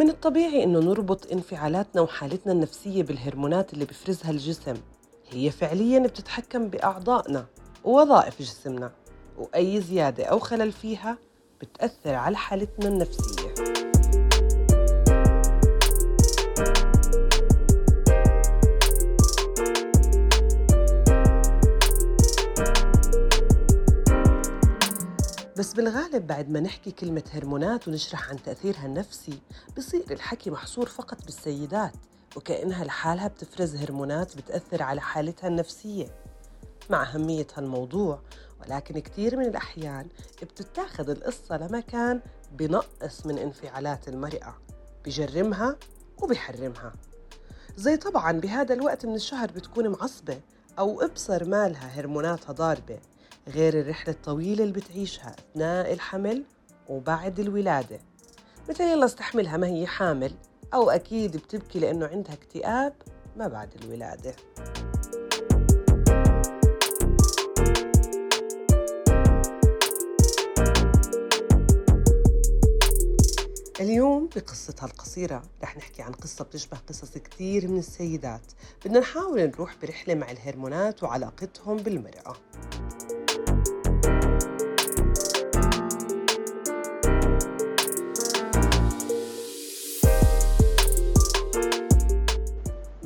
من الطبيعي إنه نربط انفعالاتنا وحالتنا النفسية بالهرمونات اللي بفرزها الجسم. هي فعلياً بتتحكم بأعضائنا ووظائف جسمنا وأي زيادة أو خلل فيها بتأثر على حالتنا النفسية. بس بالغالب بعد ما نحكي كلمة هرمونات ونشرح عن تأثيرها النفسي بصير الحكي محصور فقط بالسيدات وكأنها لحالها بتفرز هرمونات بتأثر على حالتها النفسية. مع أهمية هالموضوع ولكن كثير من الأحيان بتتاخذ القصة لمكان بنقص من انفعالات المرأة بجرمها وبحرمها. زي طبعا بهذا الوقت من الشهر بتكون معصبة أو إبصر مالها هرموناتها ضاربة. غير الرحلة الطويلة اللي بتعيشها أثناء الحمل وبعد الولادة. مثل يلا استحملها؟ ما هي حامل. أو أكيد بتبكي لأنه عندها اكتئاب ما بعد الولادة. اليوم بقصتها القصيرة رح نحكي عن قصة بتشبه قصص كثير من السيدات. بدنا نحاول نروح برحلة مع الهرمونات وعلاقتهم بالمرأة.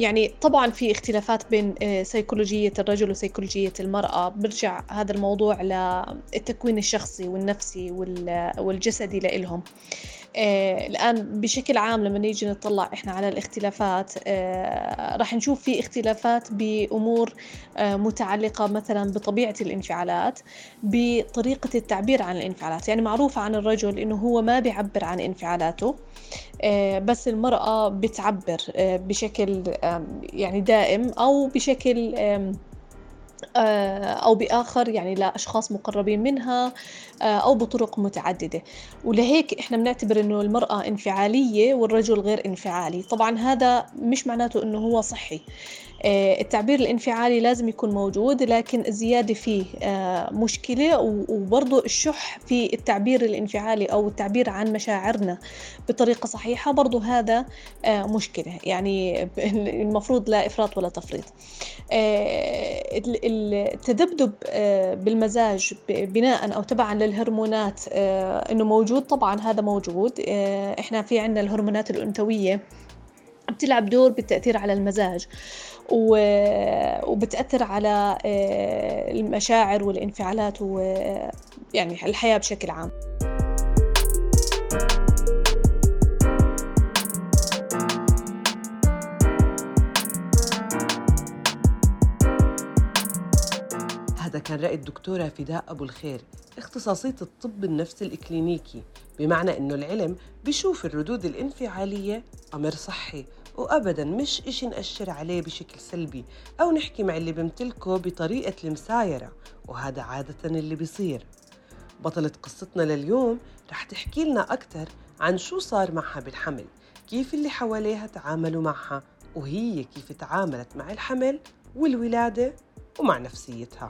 يعني طبعا في اختلافات بين آه، سيكولوجية الرجل وسيكولوجية المرأة. برجع هذا الموضوع للتكوين الشخصي والنفسي والجسدي لإلهم. الآن بشكل عام لما نيجي نطلع إحنا على الاختلافات آه راح نشوف في اختلافات بأمور آه متعلقة مثلا بطبيعة الانفعالات بطريقة التعبير عن الانفعالات. يعني معروف عن الرجل إنه هو ما بيعبر عن انفعالاته آه بس المرأة بتعبر آه، بشكل يعني دائم أو بشكل آه، أو بآخر يعني لأشخاص مقربين منها آه، أو بطرق متعددة. ولهيك إحنا بنعتبر إنه المرأة انفعالية والرجل غير انفعالي. طبعا هذا مش معناته إنه هو صحي. آه، التعبير الانفعالي لازم يكون موجود لكن الزيادة فيه آه، مشكلة وبرضو الشح في التعبير الانفعالي أو التعبير عن مشاعرنا بطريقة صحيحة برضو هذا آه، مشكلة. يعني المفروض لا إفراط ولا تفريط. التذبذب بالمزاج بناء أو تبعا للهرمونات إنه موجود طبعا هذا موجود. إحنا في عندنا الهرمونات الأنثوية بتلعب دور بالتأثير على المزاج وبتأثر على آه، المشاعر والانفعالات ويعني الحياة بشكل عام. هذا كان رأي الدكتورة فداء أبو الخير اختصاصية الطب النفسي الإكلينيكي. بمعنى أنه العلم بيشوف الردود الانفعالية أمر صحي وأبدا مش إشي نأشر عليه بشكل سلبي أو نحكي مع اللي بمتلكه بطريقة المسايرة وهذا عادة اللي بيصير. بطلة قصتنا لليوم رح تحكي لنا أكثر عن شو صار معها بالحمل كيف اللي حواليها تعاملوا معها وهي كيف تعاملت مع الحمل والولادة ومع نفسيتها.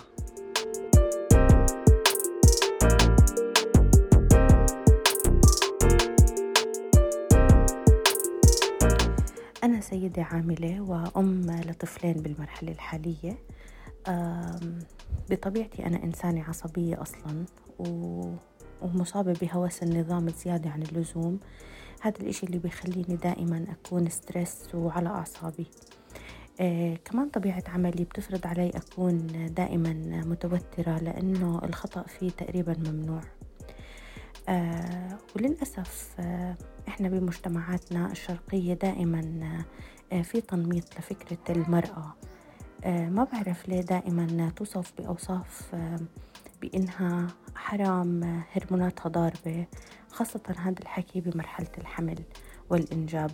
أنا سيدة عاملة وأم لطفلين بالمرحلة الحالية. بطبيعتي أنا إنسانة عصبية أصلا ومصابة بهوس النظام زيادة عن اللزوم. هذا الإشي اللي بيخليني دائما أكون ستريس وعلى أعصابي. آه كمان طبيعة عملي بتفرض علي أكون دائما متوترة لأنه الخطأ فيه تقريبا ممنوع. وللأسف آه إحنا بمجتمعاتنا الشرقية دائما آه في تنميط لفكرة المرأة. آه ما بعرف ليه دائما توصف بأوصاف آه بإنها حرام هرموناتها ضاربة خاصة هذا الحكي بمرحلة الحمل والإنجاب.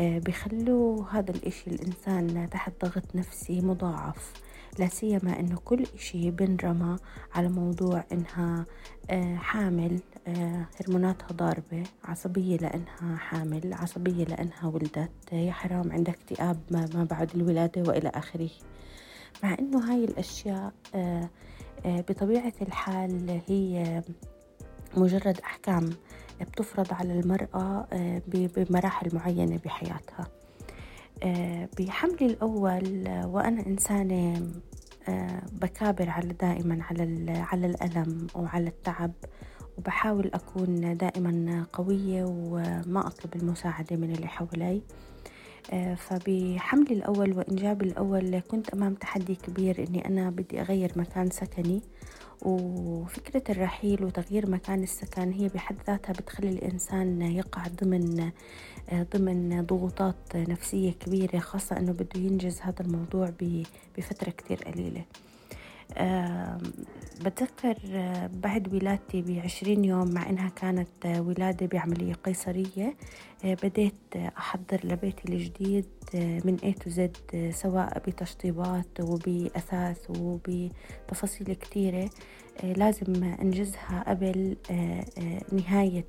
آه بخلوا هذا الإشي الإنسان تحت ضغط نفسي مضاعف. لا سيما إنه كل إشي بنرمى على موضوع إنها آه، حامل آه، هرموناتها ضاربة عصبية لأنها حامل عصبية لأنها ولدت يا حرام عندها اكتئاب ما بعد الولادة وإلى آخره. مع إنه هاي الأشياء آه، بطبيعة الحال هي مجرد أحكام بتفرض على المرأة بمراحل معينة بحياتها. بحملي الأول وأنا إنسانة بكابر على دائما على على الألم وعلى التعب وبحاول أكون دائما قوية وما أطلب المساعدة من اللي حولي. آه، فبحملي الأول وإنجابي الأول كنت أمام تحدي كبير إني أنا بدي أغير مكان سكني وفكرة الرحيل وتغيير مكان السكن هي بحد ذاتها بتخلي الإنسان يقع ضمن آه، ضمن ضغوطات نفسية كبيرة خاصة أنه بده ينجز هذا الموضوع بفترة كتير قليلة. بتذكر بعد ولادتي بعشرين يوم مع إنها كانت ولادة بعملية قيصرية بديت أحضر لبيتي الجديد من A to Z سواء بتشطيبات وبأثاث وبتفاصيل كثيرة لازم أنجزها قبل نهاية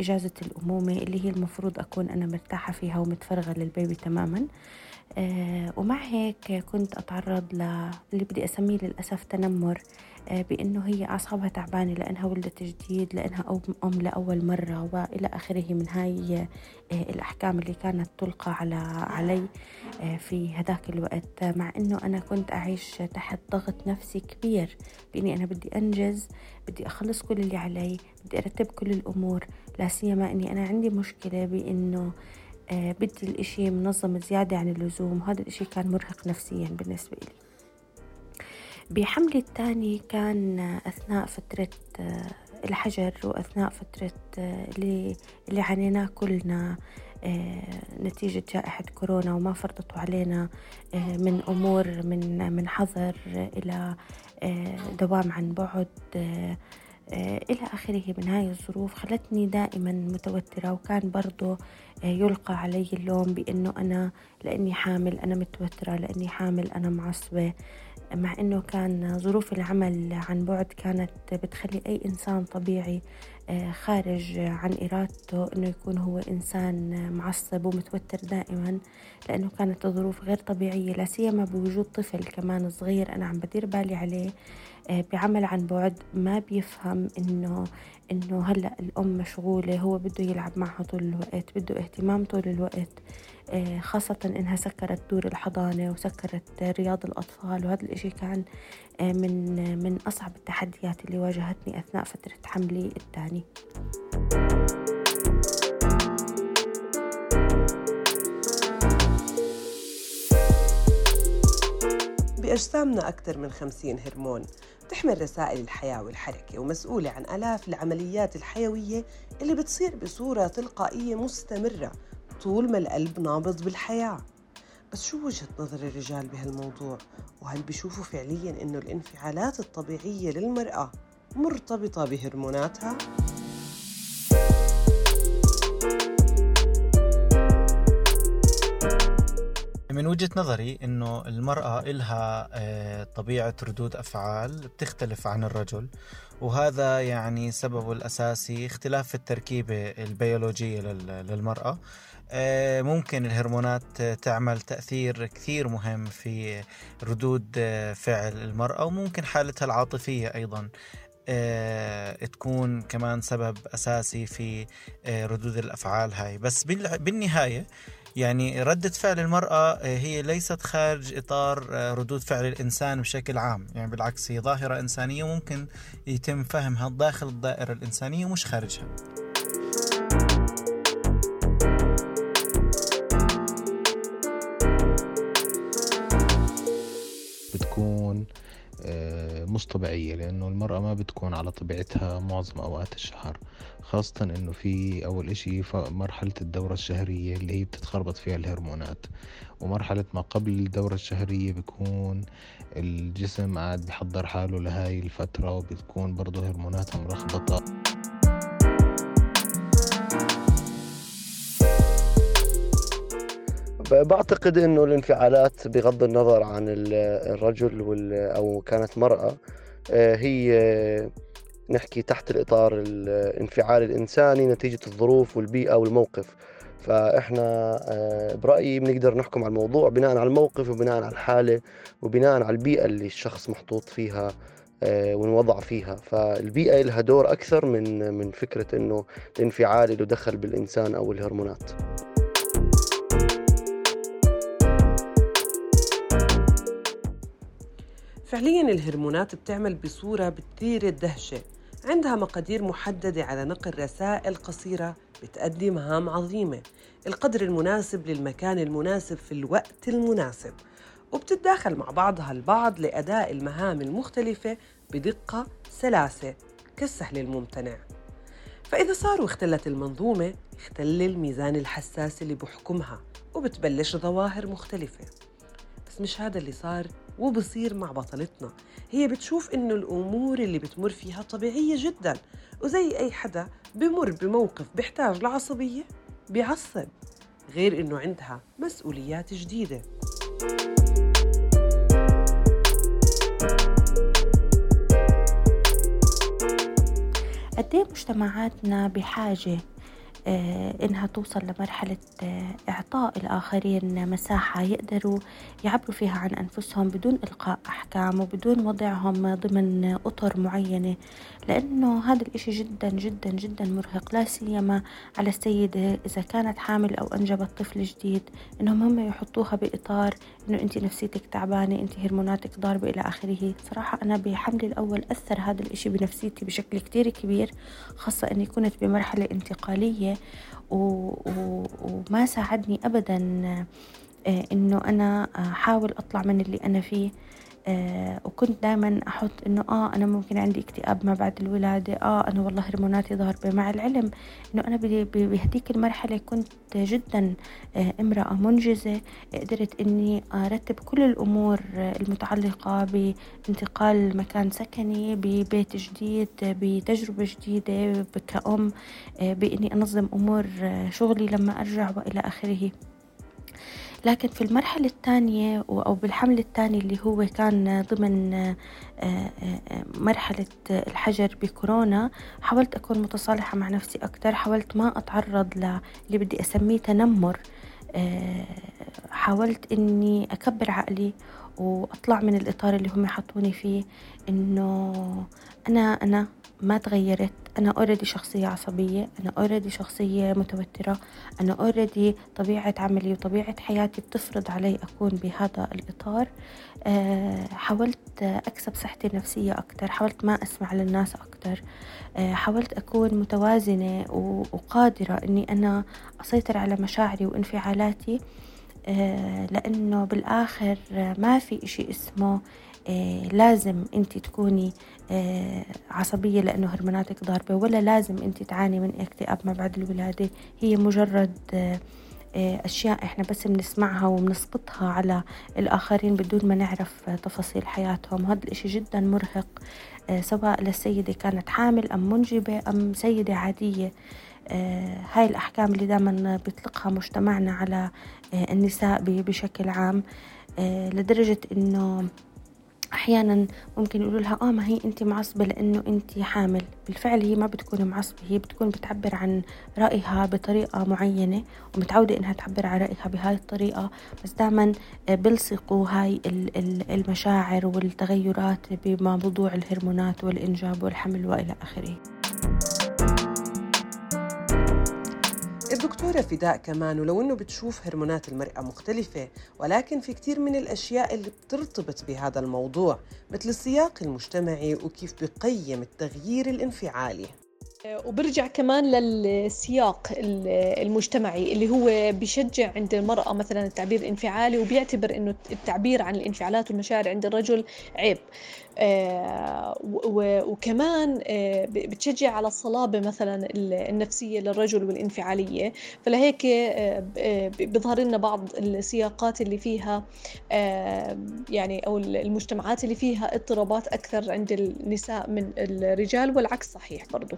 إجازة الأمومة اللي هي المفروض أكون أنا مرتاحة فيها ومتفرغة للبيبي تماماً. ومع هيك كنت أتعرض للي بدي أسميه للأسف تنمر آه، بأنه هي أعصابها تعبانة لأنها ولدت جديد لأنها أم لأول مرة وإلى آخره من هاي آه، الأحكام اللي كانت تلقى على علي في هذاك الوقت. مع أنه أنا كنت أعيش تحت ضغط نفسي كبير بإني أنا بدي أنجز بدي أخلص كل اللي علي بدي أرتب كل الأمور. لا سيما أني أنا عندي مشكلة بأنه آه، بدي الإشي منظم زيادة عن اللزوم. وهذا الإشي كان مرهق نفسيا بالنسبة لي بحملي الثاني كان أثناء فترة آه، الحجر وأثناء فترة آه، اللي, اللي عانيناه كلنا نتيجة جائحة كورونا وما فرضته علينا من أمور من من حظر إلى دوام عن بعد آه، إلى آخره من هاي الظروف خلتني دائما متوترة وكان برضو آه، يلقى علي اللوم بأنه أنا لأني حامل أنا متوترة لأني حامل أنا معصبة. مع أنه كان ظروف العمل عن بعد كانت بتخلي أي إنسان طبيعي آه، خارج عن إرادته أنه يكون هو إنسان معصب ومتوتر دائما لأنه كانت الظروف غير طبيعية لا سيما بوجود طفل كمان صغير أنا عم بدير بالي عليه آه، بعمل عن بعد ما بيفهم إنه إنه هلأ الأم مشغولة هو بده يلعب معها طول الوقت بده اهتمام طول الوقت آه، خاصة إنها سكرت دور الحضانة وسكرت رياض الأطفال وهذا الإشي كان آه، من من أصعب التحديات اللي واجهتني أثناء فترة حملي الثاني. بأجسامنا أكثر من 50 هرمون تحمل رسائل الحياة والحركة ومسؤولة عن آلاف العمليات الحيوية اللي بتصير بصورة تلقائية مستمرة طول ما القلب نابض بالحياة. بس شو وجهة نظر الرجال بهالموضوع؟ وهل بيشوفوا فعليا إنه الانفعالات الطبيعية للمرأة مرتبطة بهرموناتها؟ من وجهة نظري إنه المرأة إلها آه، طبيعة ردود أفعال بتختلف عن الرجل وهذا يعني سببه الأساسي اختلاف التركيبة البيولوجية للمرأة. آه، ممكن الهرمونات تعمل تأثير كثير مهم في ردود آه، فعل المرأة وممكن حالتها العاطفية أيضا تكون كمان سبب أساسي في ردود الأفعال هاي. بس بالنهاية يعني ردة فعل المرأة آه، هي ليست خارج إطار آه، ردود فعل الإنسان بشكل عام. يعني بالعكس هي ظاهرة إنسانية وممكن يتم فهمها داخل الدائرة الإنسانية ومش خارجها. بتكون آه، مش طبيعية لأنه المرأة ما بتكون على طبيعتها معظم أوقات الشهر. خاصة إنه في أول إشي مرحلة الدورة الشهرية اللي هي بتتخربط فيها الهرمونات. ومرحلة ما قبل الدورة الشهرية بيكون الجسم قاعد بحضر حاله لهاي الفترة وبتكون برضه هرموناتها ملخبطة بعتقد إنه الانفعالات بغض النظر عن الرجل أو كانت مرأة آه، هي نحكي تحت الإطار الانفعال الإنساني نتيجة الظروف والبيئة والموقف. فإحنا آه، برأيي بنقدر نحكم على الموضوع بناء على الموقف وبناء على الحالة وبناء على البيئة اللي الشخص محطوط فيها آه، ونوضع فيها. فالبيئة لها دور أكثر من من فكرة إنه الانفعال له دخل بالإنسان أو الهرمونات. فعليا الهرمونات بتعمل بصورة بتثير الدهشة. عندها مقادير محددة على نقل رسائل قصيرة بتأدي مهام عظيمة القدر المناسب للمكان المناسب في الوقت المناسب وبتتداخل مع بعضها البعض لأداء المهام المختلفة بدقة سلاسة كالسهل الممتنع. فإذا صار واختلت المنظومة اختل الميزان الحساس اللي بحكمها وبتبلش ظواهر مختلفة. بس مش هذا اللي صار وبصير مع بطلتنا. هي بتشوف إنه الأمور اللي بتمر فيها طبيعية جدا وزي أي حدا بمر بموقف بيحتاج لعصبية بيعصب غير إنه عندها مسؤوليات جديدة. قد إيه مجتمعاتنا بحاجة إنها توصل لمرحلة آه، إعطاء الآخرين مساحة يقدروا يعبروا فيها عن أنفسهم بدون إلقاء أحكام وبدون وضعهم ضمن أطر معينة. لأنه هذا الإشي جدا جدا جدا مرهق. لا سيما على السيدة إذا كانت حامل أو أنجبت طفل جديد إنهم هم يحطوها بإطار إنه أنت نفسيتك تعبانة أنت هرموناتك ضاربة إلى آخره. صراحة أنا بحملي الأول أثر هذا الإشي بنفسيتي بشكل كتير كبير خاصة أني كنت بمرحلة انتقالية. و... و... وما ساعدني أبدا آه، إنه أنا أحاول أطلع من اللي أنا فيه. آه وكنت دائما أحط إنه آه أنا ممكن عندي اكتئاب ما بعد الولادة آه أنا والله هرموناتي ضاربة مع العلم إنه أنا بهديك المرحلة كنت جدا آه امرأة منجزة قدرت إني أرتب كل الأمور المتعلقة بانتقال مكان سكني ببيت جديد بتجربة جديدة كأم آه بإني أنظم أمور شغلي لما أرجع وإلى آخره. لكن في المرحلة الثانية أو بالحمل الثاني اللي هو كان ضمن آه، آه، آه، مرحلة الحجر بكورونا حاولت أكون متصالحة مع نفسي أكثر حاولت ما أتعرض للي بدي أسميه تنمر حاولت إني أكبر عقلي وأطلع من الإطار اللي هم حطوني فيه إنه أنا أنا ما تغيرت. أنا already شخصية عصبية أنا already شخصية متوترة أنا already طبيعة عملي وطبيعة حياتي بتفرض علي أكون بهذا الإطار. أه حاولت أكسب صحتي النفسية أكتر حاولت ما أسمع للناس أكتر. أه حاولت أكون متوازنة وقادرة أني أنا أسيطر على مشاعري وانفعالاتي. أه لأنه بالآخر ما في إشي اسمه آه، لازم انت تكوني آه، عصبية لأنه هرموناتك ضاربة ولا لازم انت تعاني من اكتئاب ما بعد الولادة. هي مجرد آه، أشياء إحنا بس بنسمعها وبنسقطها على الآخرين بدون ما نعرف تفاصيل حياتهم. هذا الإشي جدا مرهق سواء للسيدة كانت حامل أم منجبة أم سيدة عادية. هاي الأحكام اللي دائما بيطلقها مجتمعنا على النساء بشكل عام. لدرجة إنه أحيانا ممكن يقولوا لها آه ما هي انت معصبة لأنه انت حامل. بالفعل هي ما بتكون معصبة هي بتكون بتعبر عن رأيها بطريقة معينة ومتعودة إنها تعبر عن رأيها بهاي الطريقة. بس دائما بيلصقوا هاي المشاعر والتغيرات بموضوع الهرمونات والإنجاب والحمل وإلى آخره. الدكتورة فداء كمان ولو أنه بتشوف هرمونات المرأة مختلفة ولكن في كتير من الأشياء اللي بترتبط بهذا الموضوع مثل السياق المجتمعي وكيف بقيم التغيير الانفعالي. وبرجع كمان للسياق المجتمعي اللي هو بيشجع عند المرأة مثلا التعبير الانفعالي وبيعتبر إنه التعبير عن الانفعالات والمشاعر عند الرجل عيب. وكمان آه، بتشجع على الصلابة مثلا النفسية للرجل والانفعالية. فلهيك آه، بيظهر لنا بعض السياقات اللي فيها يعني أو المجتمعات اللي فيها اضطرابات أكثر عند النساء من الرجال والعكس صحيح برضو.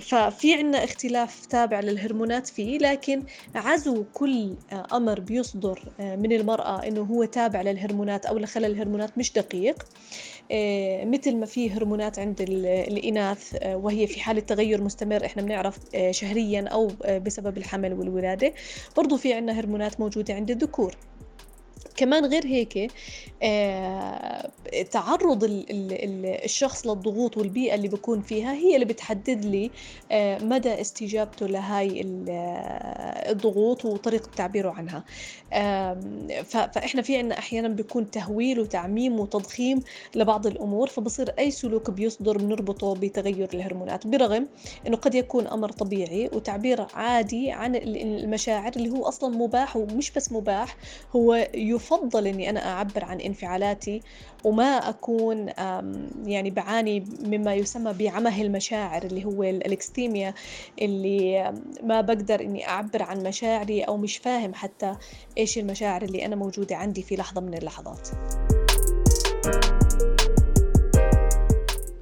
ففي عنا اختلاف تابع للهرمونات فيه لكن عزو كل أمر بيصدر من المرأة إنه هو تابع للهرمونات أو لخلل الهرمونات مش دقيق. الدقيق آه، مثل ما في هرمونات عند الإناث آه، وهي في حالة تغير مستمر إحنا بنعرف آه، شهريا أو بسبب الحمل والولادة. برضو في عنا هرمونات موجودة عند الذكور. كمان غير هيك آه، تعرض الشخص للضغوط والبيئة اللي بكون فيها هي اللي بتحدد لي آه، مدى استجابته لهاي الضغوط وطريقة تعبيره عنها. فإحنا في عنا أحيانا بيكون تهويل وتعميم وتضخيم لبعض الأمور فبصير أي سلوك بيصدر بنربطه بتغير الهرمونات برغم أنه قد يكون أمر طبيعي وتعبير عادي عن المشاعر اللي هو أصلا مباح ومش بس مباح هو يفضل أني أنا أعبر عن انفعالاتي وما أكون يعني بعاني مما يسمى بعمه المشاعر اللي هو الإكستيميا اللي ما بقدر إني أعبر عن مشاعري أو مش فاهم حتى إيش المشاعر اللي أنا موجودة عندي في لحظة من اللحظات.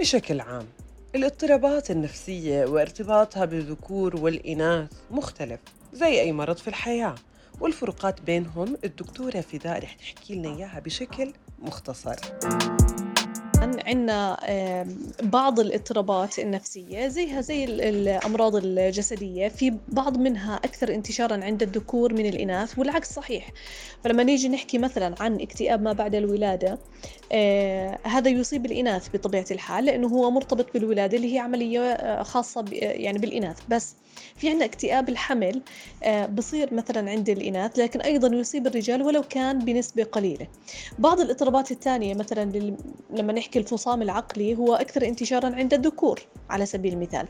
بشكل عام الاضطرابات النفسية وارتباطها بالذكور والإناث مختلف زي أي مرض في الحياة. والفروقات بينهم الدكتورة فداء رح تحكي لنا إياها بشكل مختصر. عندنا بعض الاضطرابات النفسية زيها زي الأمراض الجسدية. في بعض منها أكثر انتشارا عند الذكور من الإناث والعكس صحيح. فلما نيجي نحكي مثلا عن اكتئاب ما بعد الولادة آه هذا يصيب الإناث بطبيعة الحال لأنه هو مرتبط بالولادة اللي هي عملية آه، خاصة يعني بالإناث. بس في عندنا اكتئاب الحمل آه بصير مثلا عند الإناث لكن أيضا يصيب الرجال ولو كان بنسبة قليلة. بعض الاضطرابات الثانية مثلا لما نحكي الفصام العقلي هو أكثر انتشارا عند الذكور على سبيل المثال.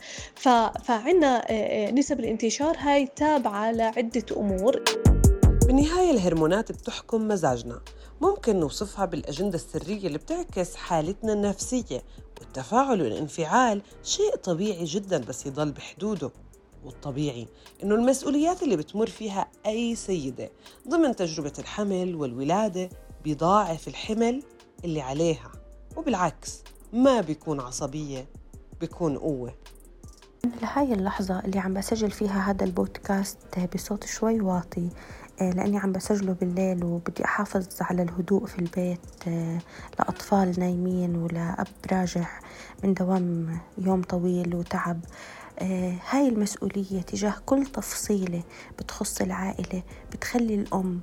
فعندنا آه، آه، نسب الانتشار هاي تابعة لعدة أمور. بالنهاية الهرمونات بتحكم مزاجنا. ممكن نوصفها بالأجندة السرية اللي بتعكس حالتنا النفسية. والتفاعل والانفعال شيء طبيعي جدا بس يضل بحدوده. والطبيعي إنه المسؤوليات اللي بتمر فيها أي سيدة ضمن تجربة الحمل والولادة بيضاعف الحمل اللي عليها. وبالعكس ما بيكون عصبية بيكون قوة. لهاي اللحظة اللي عم بسجل فيها هذا البودكاست بصوت شوي واطي آه، لأني عم بسجله بالليل وبدي أحافظ على الهدوء في البيت آه، لأطفال نايمين ولأب راجع من دوام يوم طويل وتعب. آه، هاي المسؤولية تجاه كل تفصيلة بتخص العائلة بتخلي الأم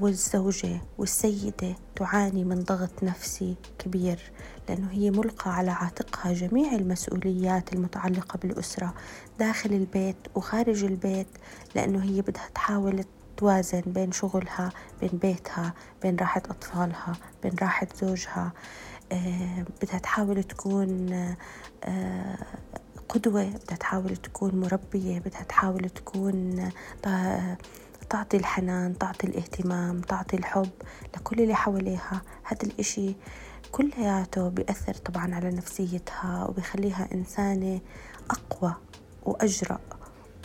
والزوجة والسيدة تعاني من ضغط نفسي كبير لأنه هي ملقى على عاتقها جميع المسؤوليات المتعلقة بالأسرة داخل البيت وخارج البيت لأنه هي بدها تحاول توازن بين شغلها بين بيتها بين راحة أطفالها بين راحة زوجها. آه، بدها تحاول تكون آه، قدوة بدها تحاول تكون مربية بدها تحاول تكون تعطي الحنان تعطي الاهتمام تعطي الحب لكل اللي حواليها. هذا الإشي كلياته بيأثر طبعا على نفسيتها وبيخليها إنسانة أقوى وأجرأ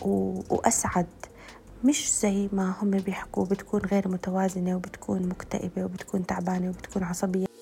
وأسعد. مش زي ما هم بيحكوا بتكون غير متوازنة وبتكون مكتئبة وبتكون تعبانة وبتكون عصبية.